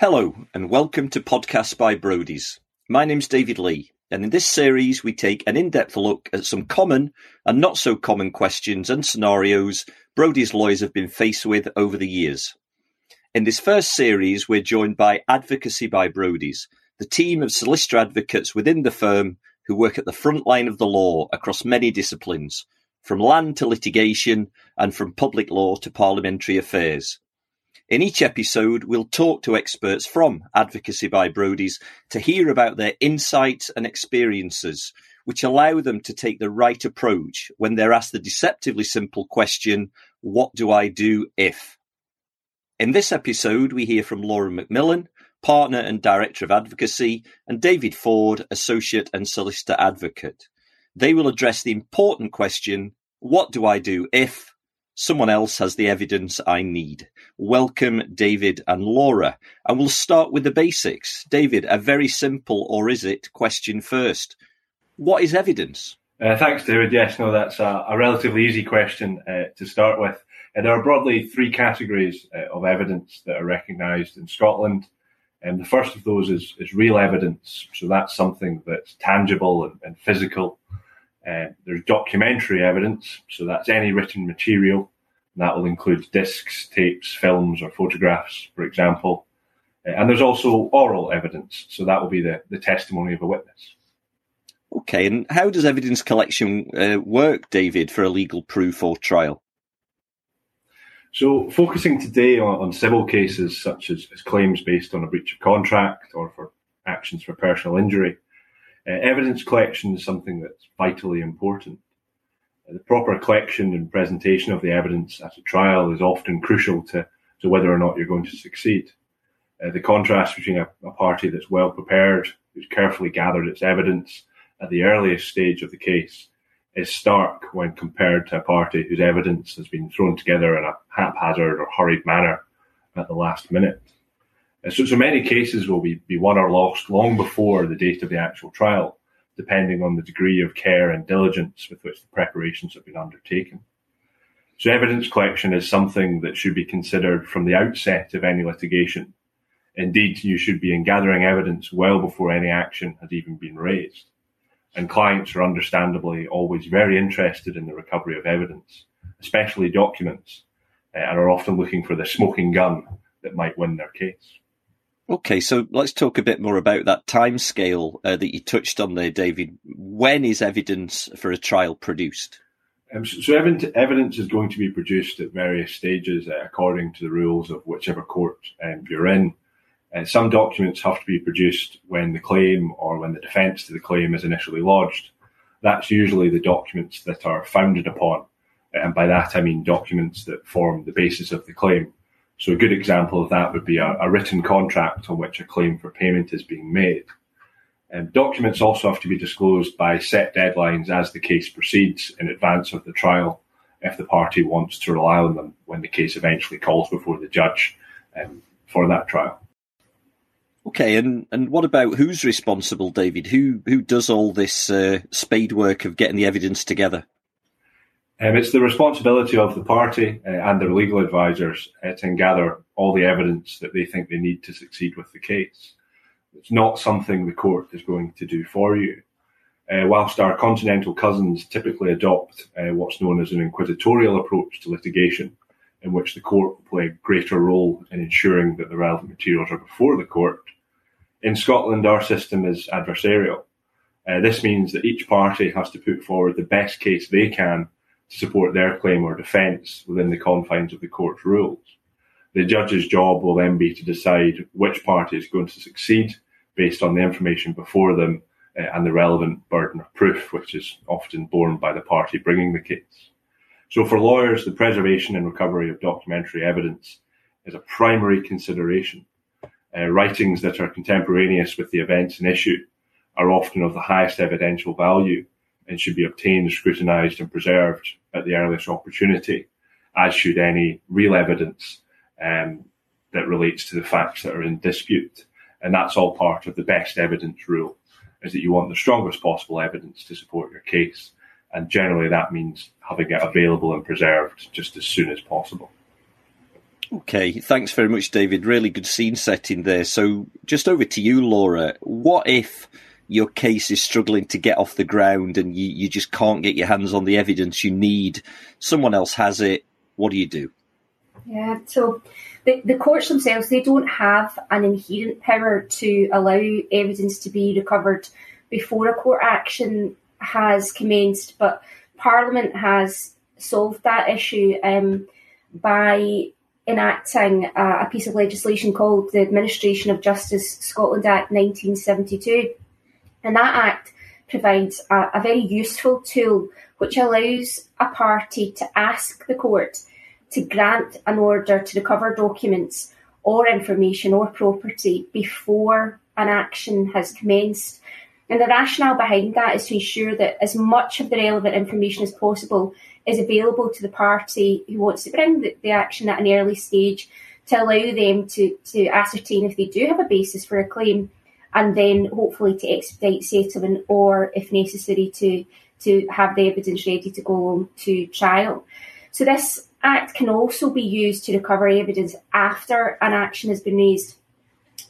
Hello, and welcome to Podcasts by Brodies. My name's David Lee, and in this series, we take an in depth look at some common and not so common questions and scenarios Brodies lawyers have been faced with over the years. In this first series, we're joined by Advocacy by Brodies, the team of solicitor advocates within the firm who work at the front line of the law across many disciplines, from land to litigation and from public law to parliamentary affairs. In each episode, we'll talk to experts from Advocacy by Brodies to hear about their insights and experiences, which allow them to take the right approach when they're asked the deceptively simple question, What do I do if? In this episode, we hear from Laura McMillan, Partner and Director of Advocacy, and David Ford, Associate and Solicitor Advocate. They will address the important question, What do I do if? Someone else has the evidence I need. Welcome, David and Laura. And we'll start with the basics. David, a very simple, or is it, question first. What is evidence? Uh, thanks, David. Yes, no, that's a, a relatively easy question uh, to start with. Uh, there are broadly three categories uh, of evidence that are recognised in Scotland. And the first of those is, is real evidence. So that's something that's tangible and, and physical. Uh, there's documentary evidence, so that's any written material. That will include discs, tapes, films, or photographs, for example. Uh, and there's also oral evidence, so that will be the, the testimony of a witness. Okay, and how does evidence collection uh, work, David, for a legal proof or trial? So, focusing today on, on civil cases such as, as, claims based on a breach of contract or for actions for personal injury, uh, evidence collection is something that's vitally important. Uh, the proper collection and presentation of the evidence at a trial is often crucial to, to whether or not you're going to succeed. Uh, the contrast between a, a, party that's well prepared, who's carefully gathered its evidence at the earliest stage of the case, is stark when compared to a party whose evidence has been thrown together in a haphazard or hurried manner at the last minute. So, so many cases will be, be won or lost long before the date of the actual trial, depending on the degree of care and diligence with which the preparations have been undertaken. So evidence collection is something that should be considered from the outset of any litigation. Indeed, you should be in gathering evidence well before any action has even been raised. And clients are understandably always very interested in the recovery of evidence, especially documents, uh, and are often looking for the smoking gun that might win their case. Okay, so let's talk a bit more about that time scale uh, that you touched on there, David. When is evidence for a trial produced? Um, so, evidence is going to be produced at various stages uh, according to the rules of whichever court um, you're in. Uh, some documents have to be produced when the claim or when the defence to the claim is initially lodged. That's usually the documents that are founded upon, and by that I mean documents that form the basis of the claim. So a good example of that would be a, a written contract on which a claim for payment is being made. Um, documents also have to be disclosed by set deadlines as the case proceeds in advance of the trial if the party wants to rely on them when the case eventually calls before the judge um, for that trial. Okay, and, and what about who's responsible, David? Who who does all this uh, spade work of getting the evidence together? Um, it's the responsibility of the party uh, and their legal advisors uh, to gather all the evidence that they think they need to succeed with the case. It's not something the court is going to do for you. Uh, whilst our continental cousins typically adopt uh, what's known as an inquisitorial approach to litigation, in which the court will play a greater role in ensuring that the relevant materials are before the court, in Scotland our system is adversarial. Uh, this means that each party has to put forward the best case they can to support their claim or defence within the confines of the court's rules. The judge's job will then be to decide which party is going to succeed based on the information before them uh, and the relevant burden of proof, which is often borne by the party bringing the case. So for lawyers, the preservation and recovery of documentary evidence is a primary consideration. Uh, writings that are contemporaneous with the events in issue are often of the highest evidential value and should be obtained, scrutinised, and preserved at the earliest opportunity, as should any real evidence um, that relates to the facts that are in dispute. And that's all part of the best evidence rule, is that you want the strongest possible evidence to support your case. And generally that means having it available and preserved just as soon as possible. Okay, thanks very much, David. Really good scene setting there. So, just over to you, Laura. What if your case is struggling to get off the ground and you, you just can't get your hands on the evidence you need? Someone else has it. What do you do? Yeah, so the, the courts themselves, they don't have an inherent power to allow evidence to be recovered before a court action has commenced, but Parliament has solved that issue um, by enacting a, a piece of legislation called the Administration of Justice Scotland Act 1972. And that act provides a, a very useful tool which allows a party to ask the court to grant an order to recover documents or information or property before an action has commenced. And the rationale behind that is to ensure that as much of the relevant information as possible is available to the party who wants to bring the, the action at an early stage to allow them to, to ascertain if they do have a basis for a claim and then hopefully to expedite settlement or, if necessary, to, to have the evidence ready to go to trial. So this Act can also be used to recover evidence after an action has been raised.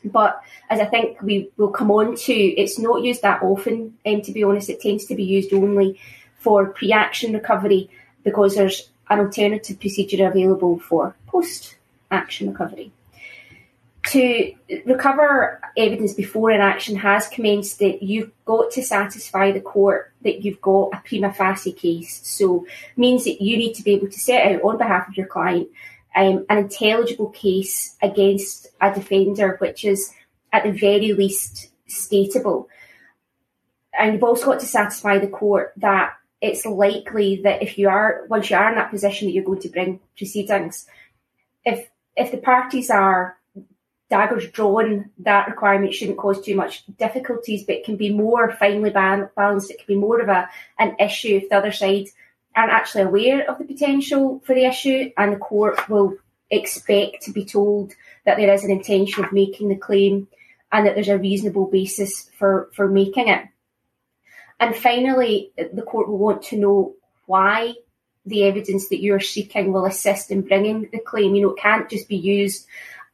But as I think we will come on to, it's not used that often. And to be honest, it tends to be used only for pre-action recovery because there's an alternative procedure available for post-action recovery to recover evidence before an action has commenced that you've got to satisfy the court that you've got a prima facie case. So means that you need to be able to set out on behalf of your client um, an intelligible case against a defender, which is at the very least stateable. And you've also got to satisfy the court that it's likely that if you are once you are in that position that you're going to bring proceedings, if if the parties are daggers drawn, that requirement shouldn't cause too much difficulties, but it can be more finely balanced. It can be more of a an issue if the other side aren't actually aware of the potential for the issue, and the court will expect to be told that there is an intention of making the claim and that there's a reasonable basis for, for making it. And finally, the court will want to know why the evidence that you're seeking will assist in bringing the claim. You know, it can't just be used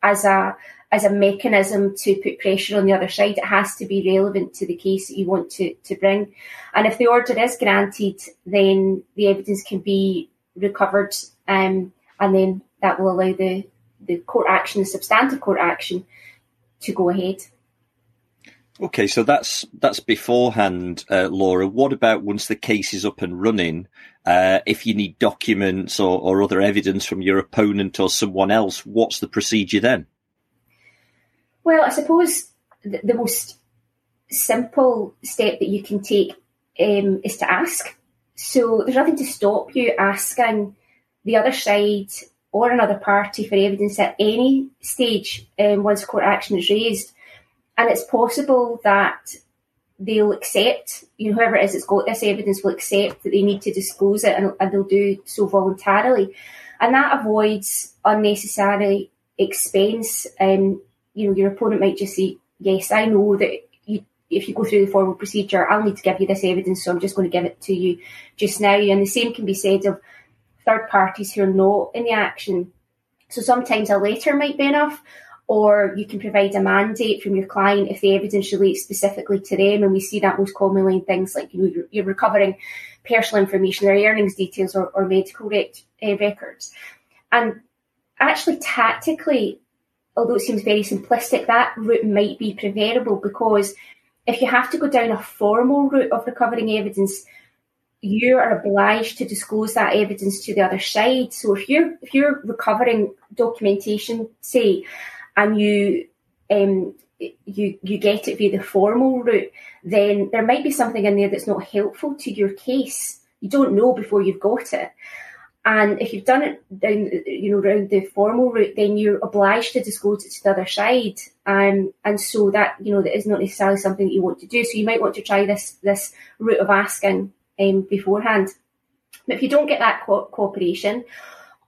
as a as a mechanism to put pressure on the other side. It has to be relevant to the case that you want to, to bring. And if the order is granted, then the evidence can be recovered, um, and then that will allow the, the court action, the substantive court action, to go ahead. Okay, so that's that's beforehand, uh, Laura. What about once the case is up and running? Uh, if you need documents or, or other evidence from your opponent or someone else, what's the procedure then? Well, I suppose the, the most simple step that you can take um, is to ask. So there's nothing to stop you asking the other side or another party for evidence at any stage um, once court action is raised. And it's possible that they'll accept, you know, whoever it is that's got this evidence will accept that they need to disclose it and, and they'll do so voluntarily. And that avoids unnecessary expense. Um, you know, your opponent might just say, yes, I know that you, if you go through the formal procedure, I'll need to give you this evidence, so I'm just going to give it to you just now. And the same can be said of third parties who are not in the action. So sometimes a letter might be enough, or you can provide a mandate from your client if the evidence relates specifically to them. And we see that most commonly in things like you know, you're, recovering personal information, their earnings details, or, or medical rec- uh, records. And actually, tactically, although it seems very simplistic, that route might be preferable because if you have to go down a formal route of recovering evidence, you are obliged to disclose that evidence to the other side. So if you're if you're recovering documentation, say, and you um, you you get it via the formal route, then there might be something in there that's not helpful to your case. You don't know before you've got it. And if you've done it down, you know, around the formal route, then you're obliged to disclose it to the other side. Um, and so that, you know, that is not necessarily something that you want to do. So you might want to try this, this route of asking, um, beforehand. But if you don't get that co- cooperation,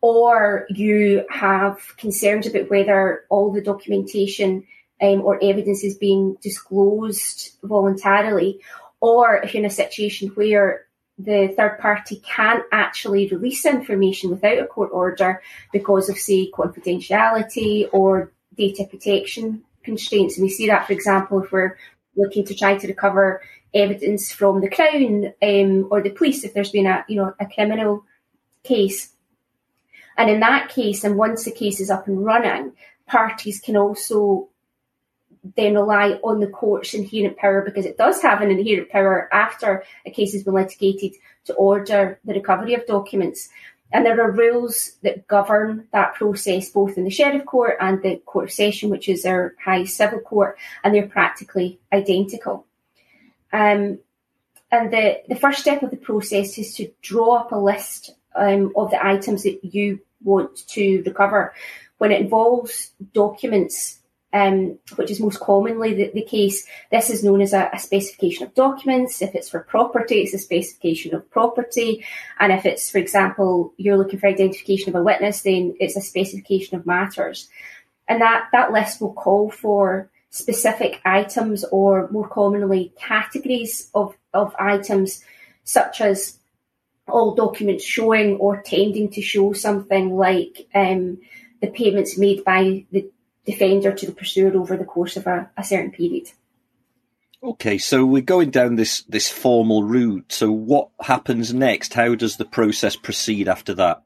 or you have concerns about whether all the documentation um, or evidence is being disclosed voluntarily, or if you're in a situation where the third party can't actually release information without a court order because of, say, confidentiality or data protection constraints. And we see that, for example, if we're looking to try to recover evidence from the Crown um, or the police if there's been a you know a criminal case. And in that case, and once the case is up and running, parties can also then rely on the court's inherent power because it does have an inherent power after a case has been litigated to order the recovery of documents. And there are rules that govern that process both in the Sheriff Court and the Court Session, which is our high civil court, and they're practically identical. Um, and the, the first step of the process is to draw up a list um, of the items that you want to recover. When it involves documents um, which is most commonly the, the, case. This is known as a, a, specification of documents. If it's for property, it's a specification of property. And if it's, for example, you're looking for identification of a witness, then it's a specification of matters. And that, that list will call for specific items or more commonly categories of, of items such as all documents showing or tending to show something like um, the payments made by the defender to the pursuer over the course of a, a certain period. Okay, so we're going down this this formal route. So what happens next? How does the process proceed after that?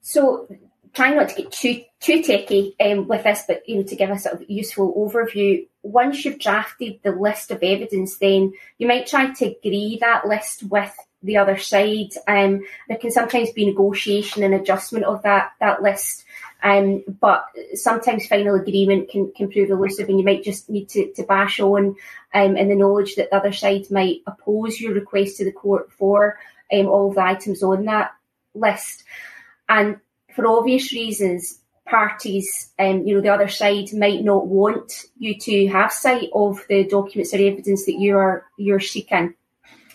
So trying not to get too too techy um, with this, but you know to give a sort of useful overview. Once you've drafted the list of evidence, then you might try to agree that list with the other side. Um, there can sometimes be negotiation and adjustment of that that list. Um, but sometimes final agreement can, can prove elusive and you might just need to, to bash on um, in the knowledge that the other side might oppose your request to the court for um, all the items on that list. And for obvious reasons, parties, um, you know, the other side might not want you to have sight of the documents or evidence that you are you're seeking,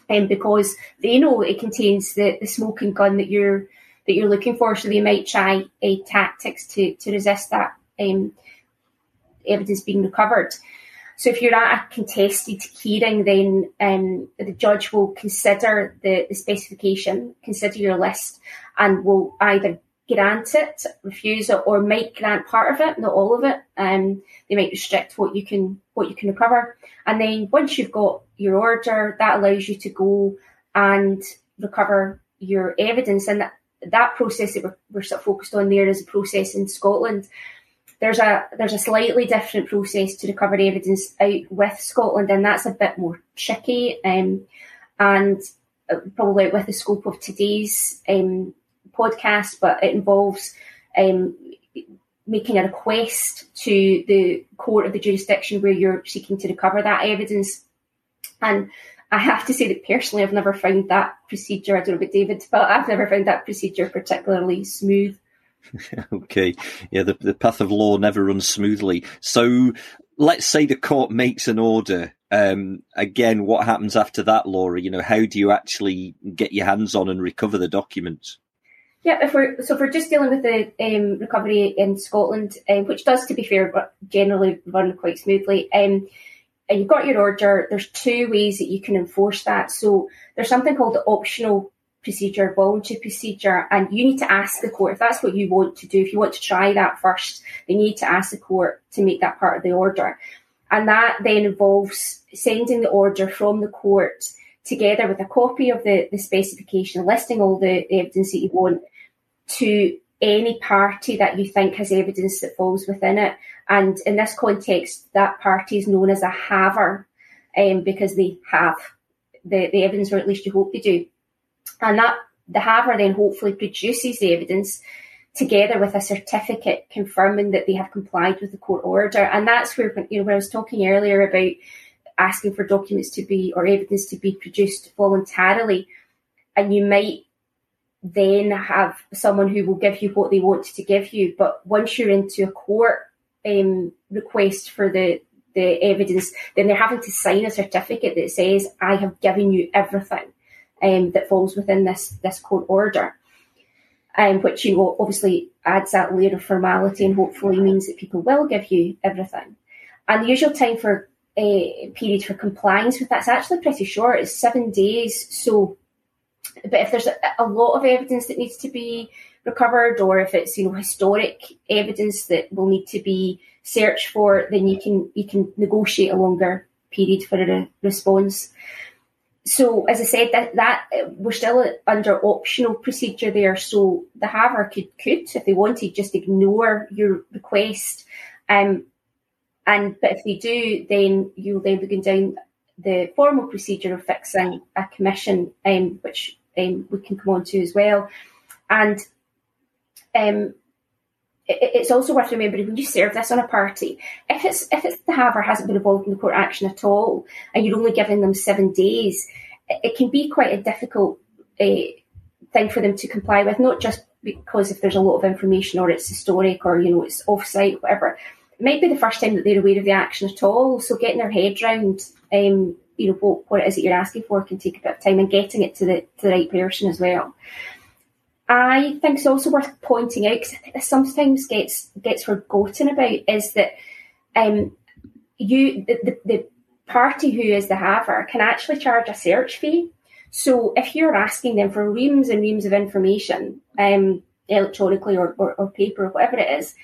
um, because they know it contains the, the smoking gun that you're that you're looking for. So they might try uh, tactics to, to resist that um, evidence being recovered. So if you're at a contested hearing, then um, the judge will consider the, the, specification, consider your list, and will either grant it, refuse it, or might grant part of it, not all of it. Um, they might restrict what you can what you can recover. And then once you've got your order, that allows you to go and recover your evidence. And that, process that we're, we're sort of focused on there is a process in Scotland. There's a there's a slightly different process to recover evidence out with Scotland, and that's a bit more tricky. Um, and uh, probably with the scope of today's um, podcast, but it involves um, making a request to the court of the jurisdiction where you're seeking to recover that evidence. And I have to say that personally, I've never found that procedure. I don't know about David, but I've never found that procedure particularly smooth. okay, yeah, the the path of law never runs smoothly. So, let's say the court makes an order. Um, again, what happens after that, Laura? You know, how do you actually get your hands on and recover the documents? Yeah, if we're so if we're just dealing with the um, recovery in Scotland, um, which does, to be fair, generally run quite smoothly. Um, you've got your order, there's two ways that you can enforce that. So there's something called the optional procedure, voluntary procedure, and you need to ask the court if that's what you want to do. If you want to try that first, then you need to ask the court to make that part of the order. And that then involves sending the order from the court together with a copy of the, the specification, listing all the evidence that you want to any party that you think has evidence that falls within it. And in this context, that party is known as a haver um, because they have the, the evidence, or at least you hope they do. And that the haver then hopefully produces the evidence together with a certificate confirming that they have complied with the court order. And that's where, you know, when I was talking earlier about asking for documents to be or evidence to be produced voluntarily, and you might then have someone who will give you what they want to give you. But once you're into a court um, request for the the evidence, then they're having to sign a certificate that says, "I have given you everything um, that falls within this this court order," um, which you know obviously adds that layer of formality and hopefully means that people will give you everything. And the usual time for a uh, period for compliance with that's actually pretty short. It's seven days. So but if there's a, a, lot of evidence that needs to be recovered, or if it's you know historic evidence that will need to be searched for, then you can you can negotiate a longer period for a re- response. So, as I said, that that we're still under optional procedure there. So the haver could could, if they wanted, just ignore your request. Um, and but if they do, then you'll then be going down the formal procedure of fixing a commission, um, which um, we can come on to as well. And um, it, it's also worth remembering when you serve this on a party, if it's if it's the haver hasn't been involved in the court action at all, and you're only giving them seven days, it, it can be quite a difficult uh, thing for them to comply with. Not just because if there's a lot of information or it's historic or you know it's offsite, whatever. It might be the first time that they're aware of the action at all. So getting their head round um, you know what, what it is that you're asking for can take a bit of time and getting it to the to the right person as well. I think it's also worth pointing out because I think this sometimes gets gets forgotten about is that um, you the, the, the party who is the haver can actually charge a search fee. So if you're asking them for reams and reams of information, um, electronically or, or, or paper or whatever it is,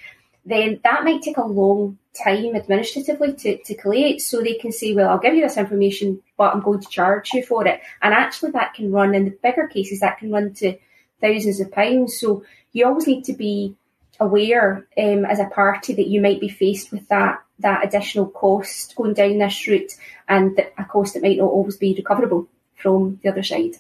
then that might take a long time administratively to, to collate. So they can say, well, I'll give you this information, but I'm going to charge you for it. And actually, that can run in the bigger cases, that can run to thousands of pounds. So you always need to be aware um, as a party that you might be faced with that that additional cost going down this route and a cost that might not always be recoverable from the other side.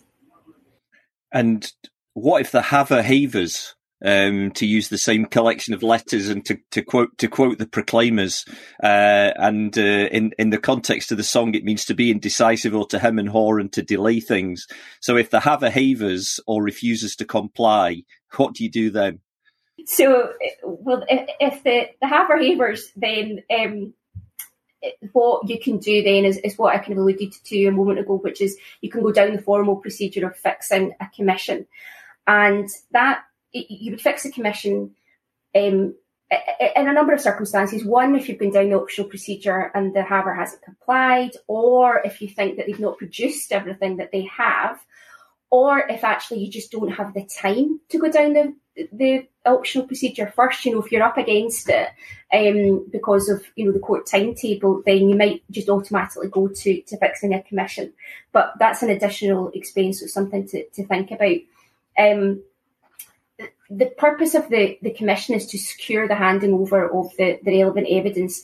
And what if the haver havers um, to use the same collection of letters and to, to quote to quote the Proclaimers. Uh, and uh, in in the context of the song, it means to be indecisive or to hem and haw and to delay things. So if the haver havers or refuses to comply, what do you do then? So, well, if, if the the haver havers, then um, what you can do then is, is what I kind of alluded to a moment ago, which is you can go down the formal procedure of fixing a commission. And that you would fix the commission um, in a number of circumstances. One, if you've been down the optional procedure and the haver hasn't complied, or if you think that they've not produced everything that they have, or if actually you just don't have the time to go down the the optional procedure first. You know, if you're up against it um, because of you know the court timetable, then you might just automatically go to to fixing a commission. But that's an additional expense, so something to to think about. Um, the purpose of the, the commission is to secure the handing over of the, the relevant evidence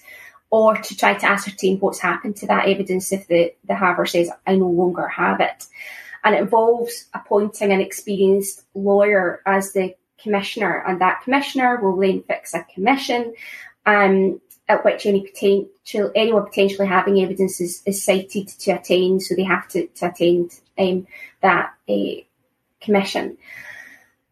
or to try to ascertain what's happened to that evidence if the, the haver says, I no longer have it. And it involves appointing an experienced lawyer as the commissioner, and that commissioner will then fix a commission um, at which any potential anyone potentially having evidence is, is cited to attend, so they have to, to attend um, that uh, commission.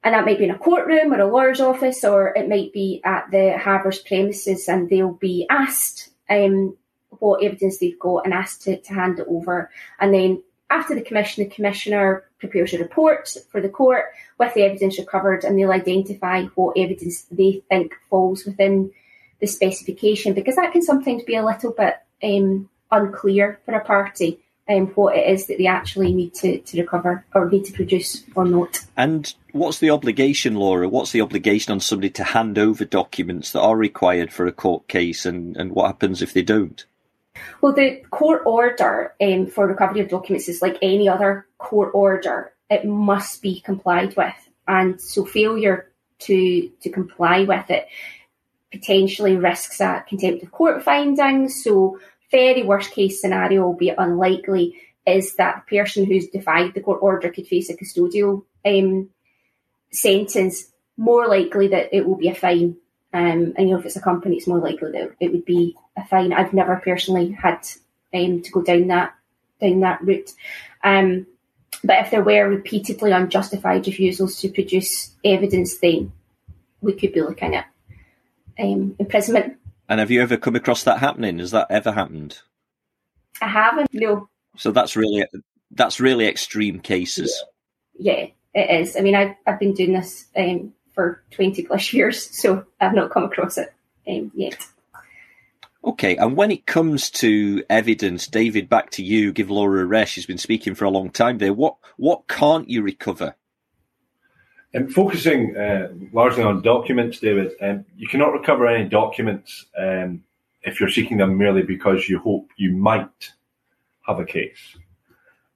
And that might be in a courtroom or a lawyer's office, or it might be at the haver's premises, and they'll be asked um, what evidence they've got and asked to, to hand it over. And then after the commission, the commissioner prepares a report for the court with the evidence recovered, and they'll identify what evidence they think falls within the specification, because that can sometimes be a little bit um, unclear for a party um, what it is that they actually need to, to recover or need to produce or not. And what's the obligation, Laura? What's the obligation on somebody to hand over documents that are required for a court case, and, and what happens if they don't? Well, the court order um, for recovery of documents is like any other court order; it must be complied with, and so failure to to comply with it potentially risks a contempt of court finding. So very worst case scenario, albeit unlikely, is that the person who's defied the court order could face a custodial um, sentence. More likely that it will be a fine. Um, and you know, if it's a company, it's more likely that it would be a fine. I've never personally had um, to go down that down that route. Um, but if there were repeatedly unjustified refusals to produce evidence, then we could be looking at um, imprisonment and have you ever come across that happening? Has that ever happened? I haven't. No. So that's really that's really extreme cases. Yeah, yeah it is. I mean, I've I've been doing this um, for twenty plus years, so I've not come across it um, yet. Okay, and when it comes to evidence, David, back to you. Give Laura a rest. She's been speaking for a long time there. What what can't you recover? Um, focusing uh, largely on documents, David, um, you cannot recover any documents um, if you're seeking them merely because you hope you might have a case.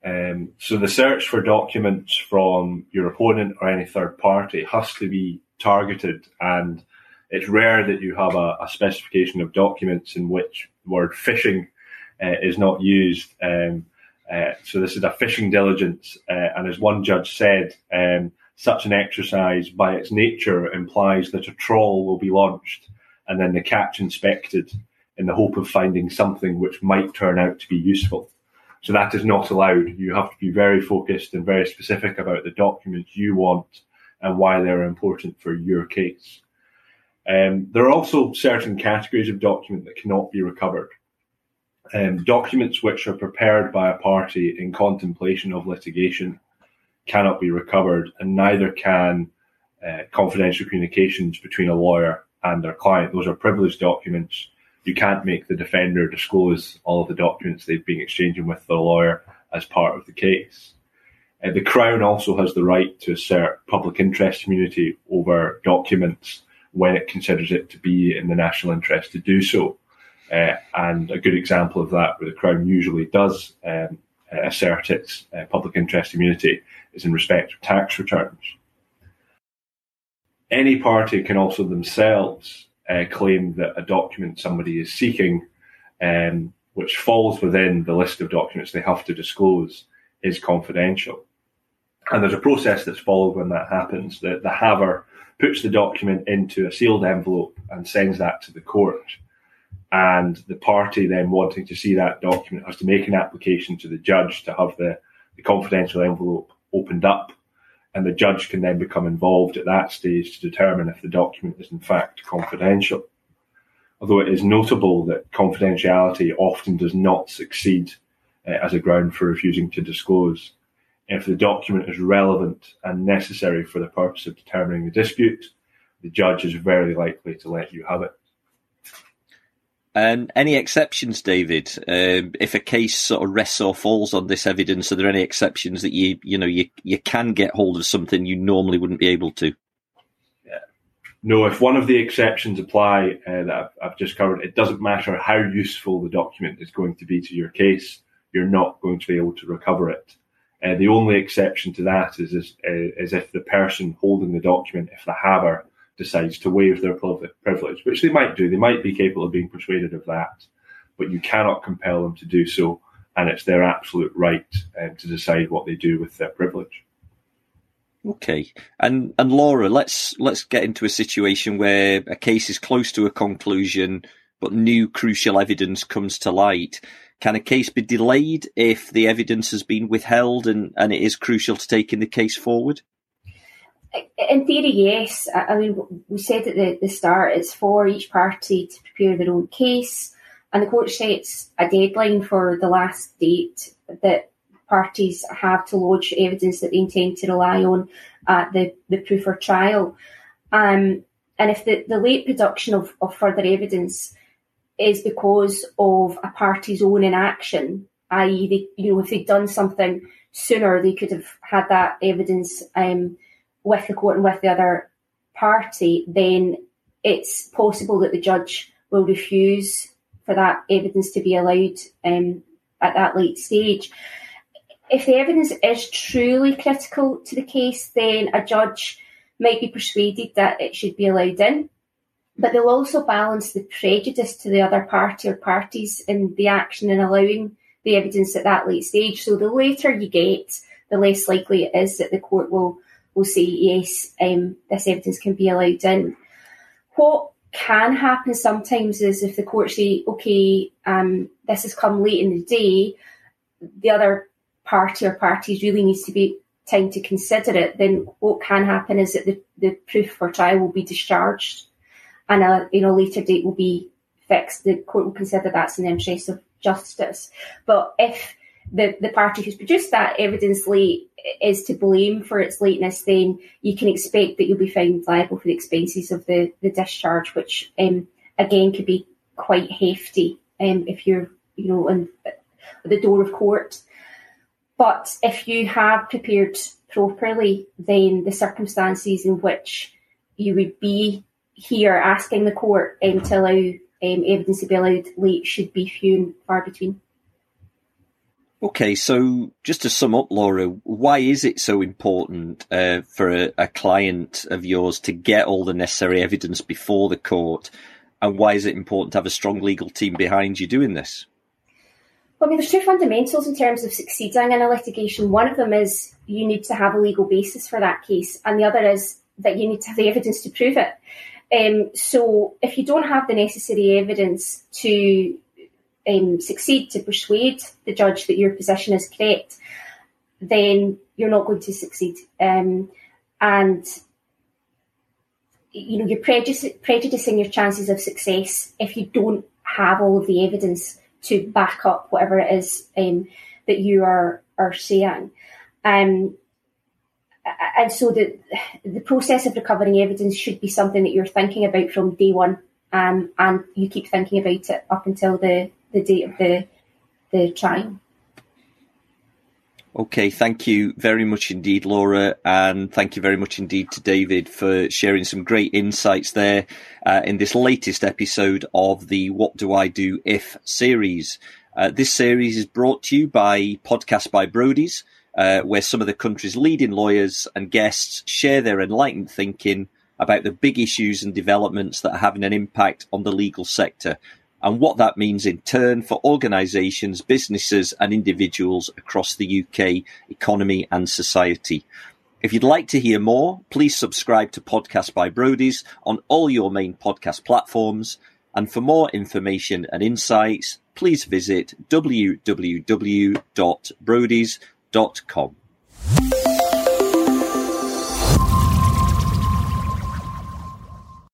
Um, so the search for documents from your opponent or any third party has to be targeted and it's rare that you have a, a specification of documents in which word fishing uh, is not used. Um, uh, so this is a fishing diligence, uh, and as one judge said, um, such an exercise by its nature implies that a trawl will be launched and then the catch inspected in the hope of finding something which might turn out to be useful. So that is not allowed. You have to be very focused and very specific about the documents you want and why they're important for your case. Um, there are also certain categories of document that cannot be recovered. Um, documents which are prepared by a party in contemplation of litigation cannot be recovered, and neither can uh, confidential communications between a lawyer and their client. Those are privileged documents. You can't make the defender disclose all of the documents they've been exchanging with the lawyer as part of the case. Uh, the Crown also has the right to assert public interest immunity over documents when it considers it to be in the national interest to do so. Uh, and a good example of that, where the Crown usually does um, assert its uh, public interest immunity, is in respect of tax returns. Any party can also themselves uh, claim that a document somebody is seeking, um, which falls within the list of documents they have to disclose, is confidential. And there's a process that's followed when that happens. The, the haver puts the document into a sealed envelope and sends that to the court. And the party then wanting to see that document has to make an application to the judge to have the, the confidential envelope opened up. And the judge can then become involved at that stage to determine if the document is in fact confidential. Although it is notable that confidentiality often does not succeed uh, as a ground for refusing to disclose if the document is relevant and necessary for the purpose of determining the dispute, the judge is very likely to let you have it. And any exceptions, David? Um, if a case sort of rests or falls on this evidence, are there any exceptions that you you know you you can get hold of something you normally wouldn't be able to? Yeah. No, if one of the exceptions apply uh, that I've, I've just covered, it doesn't matter how useful the document is going to be to your case. You're not going to be able to recover it. Uh, the only exception to that is, is, uh, is if the person holding the document, if the haver decides to waive their privilege, which they might do. They might be capable of being persuaded of that, but you cannot compel them to do so, and it's their absolute right um, to decide what they do with their privilege. Okay, and and Laura, let's let's get into a situation where a case is close to a conclusion, but new crucial evidence comes to light. Can a case be delayed if the evidence has been withheld and, and it is crucial to taking the case forward? In theory, yes. I mean, we said at the, the start it's for each party to prepare their own case, and the court sets a deadline for the last date that parties have to lodge evidence that they intend to rely on at the, the proof or trial. Um, and if the, the late production of, of further evidence is because of a party's own inaction, i.e., they, you know, if they'd done something sooner, they could have had that evidence um, with the court and with the other party, then it's possible that the judge will refuse for that evidence to be allowed um, at that late stage. If the evidence is truly critical to the case, then a judge might be persuaded that it should be allowed in but they'll also balance the prejudice to the other party or parties in the action and allowing the evidence at that late stage. So the later you get, the less likely it is that the court will will say yes, um, this evidence can be allowed in. What can happen sometimes is if the court say, okay, um, this has come late in the day, the other party or parties really needs to be time to consider it, then what can happen is that the, the proof for trial will be discharged and a you know later date will be fixed. The court will consider that's in the interest of justice. But if the, the party who's produced that evidence late is to blame for its lateness, then you can expect that you'll be found liable for the expenses of the, the discharge, which um, again could be quite hefty um, if you're, you know, in the door of court. But if you have prepared properly, then the circumstances in which you would be here asking the court um, to allow um, evidence to be allowed late should be few and far between. Okay, so just to sum up, Laura, why is it so important uh, for a, a, client of yours to get all the necessary evidence before the court? And why is it important to have a strong legal team behind you doing this? Well, I mean, there's two fundamentals in terms of succeeding in a litigation. One of them is you need to have a legal basis for that case, and the other is that you need to have the evidence to prove it. Um, so, if you don't have the necessary evidence to um, succeed to persuade the judge that your position is correct, then you're not going to succeed. Um, and you know you're prejudicing your chances of success if you don't have all of the evidence to back up whatever it is um, that you are are saying. Um, and so the the process of recovering evidence should be something that you're thinking about from day one, um, and you keep thinking about it up until the the date of the the trial. Okay, thank you very much indeed, Laura, and thank you very much indeed to David for sharing some great insights there uh, in this latest episode of the What Do I Do If series. Uh, this series is brought to you by Podcast by Brodies, uh, where some of the country's leading lawyers and guests share their enlightened thinking about the big issues and developments that are having an impact on the legal sector and what that means in turn for organisations, businesses, and individuals across the UK economy and society. If you'd like to hear more, please subscribe to Podcast by Brodies on all your main podcast platforms. And for more information and insights, please visit www.brodies.com.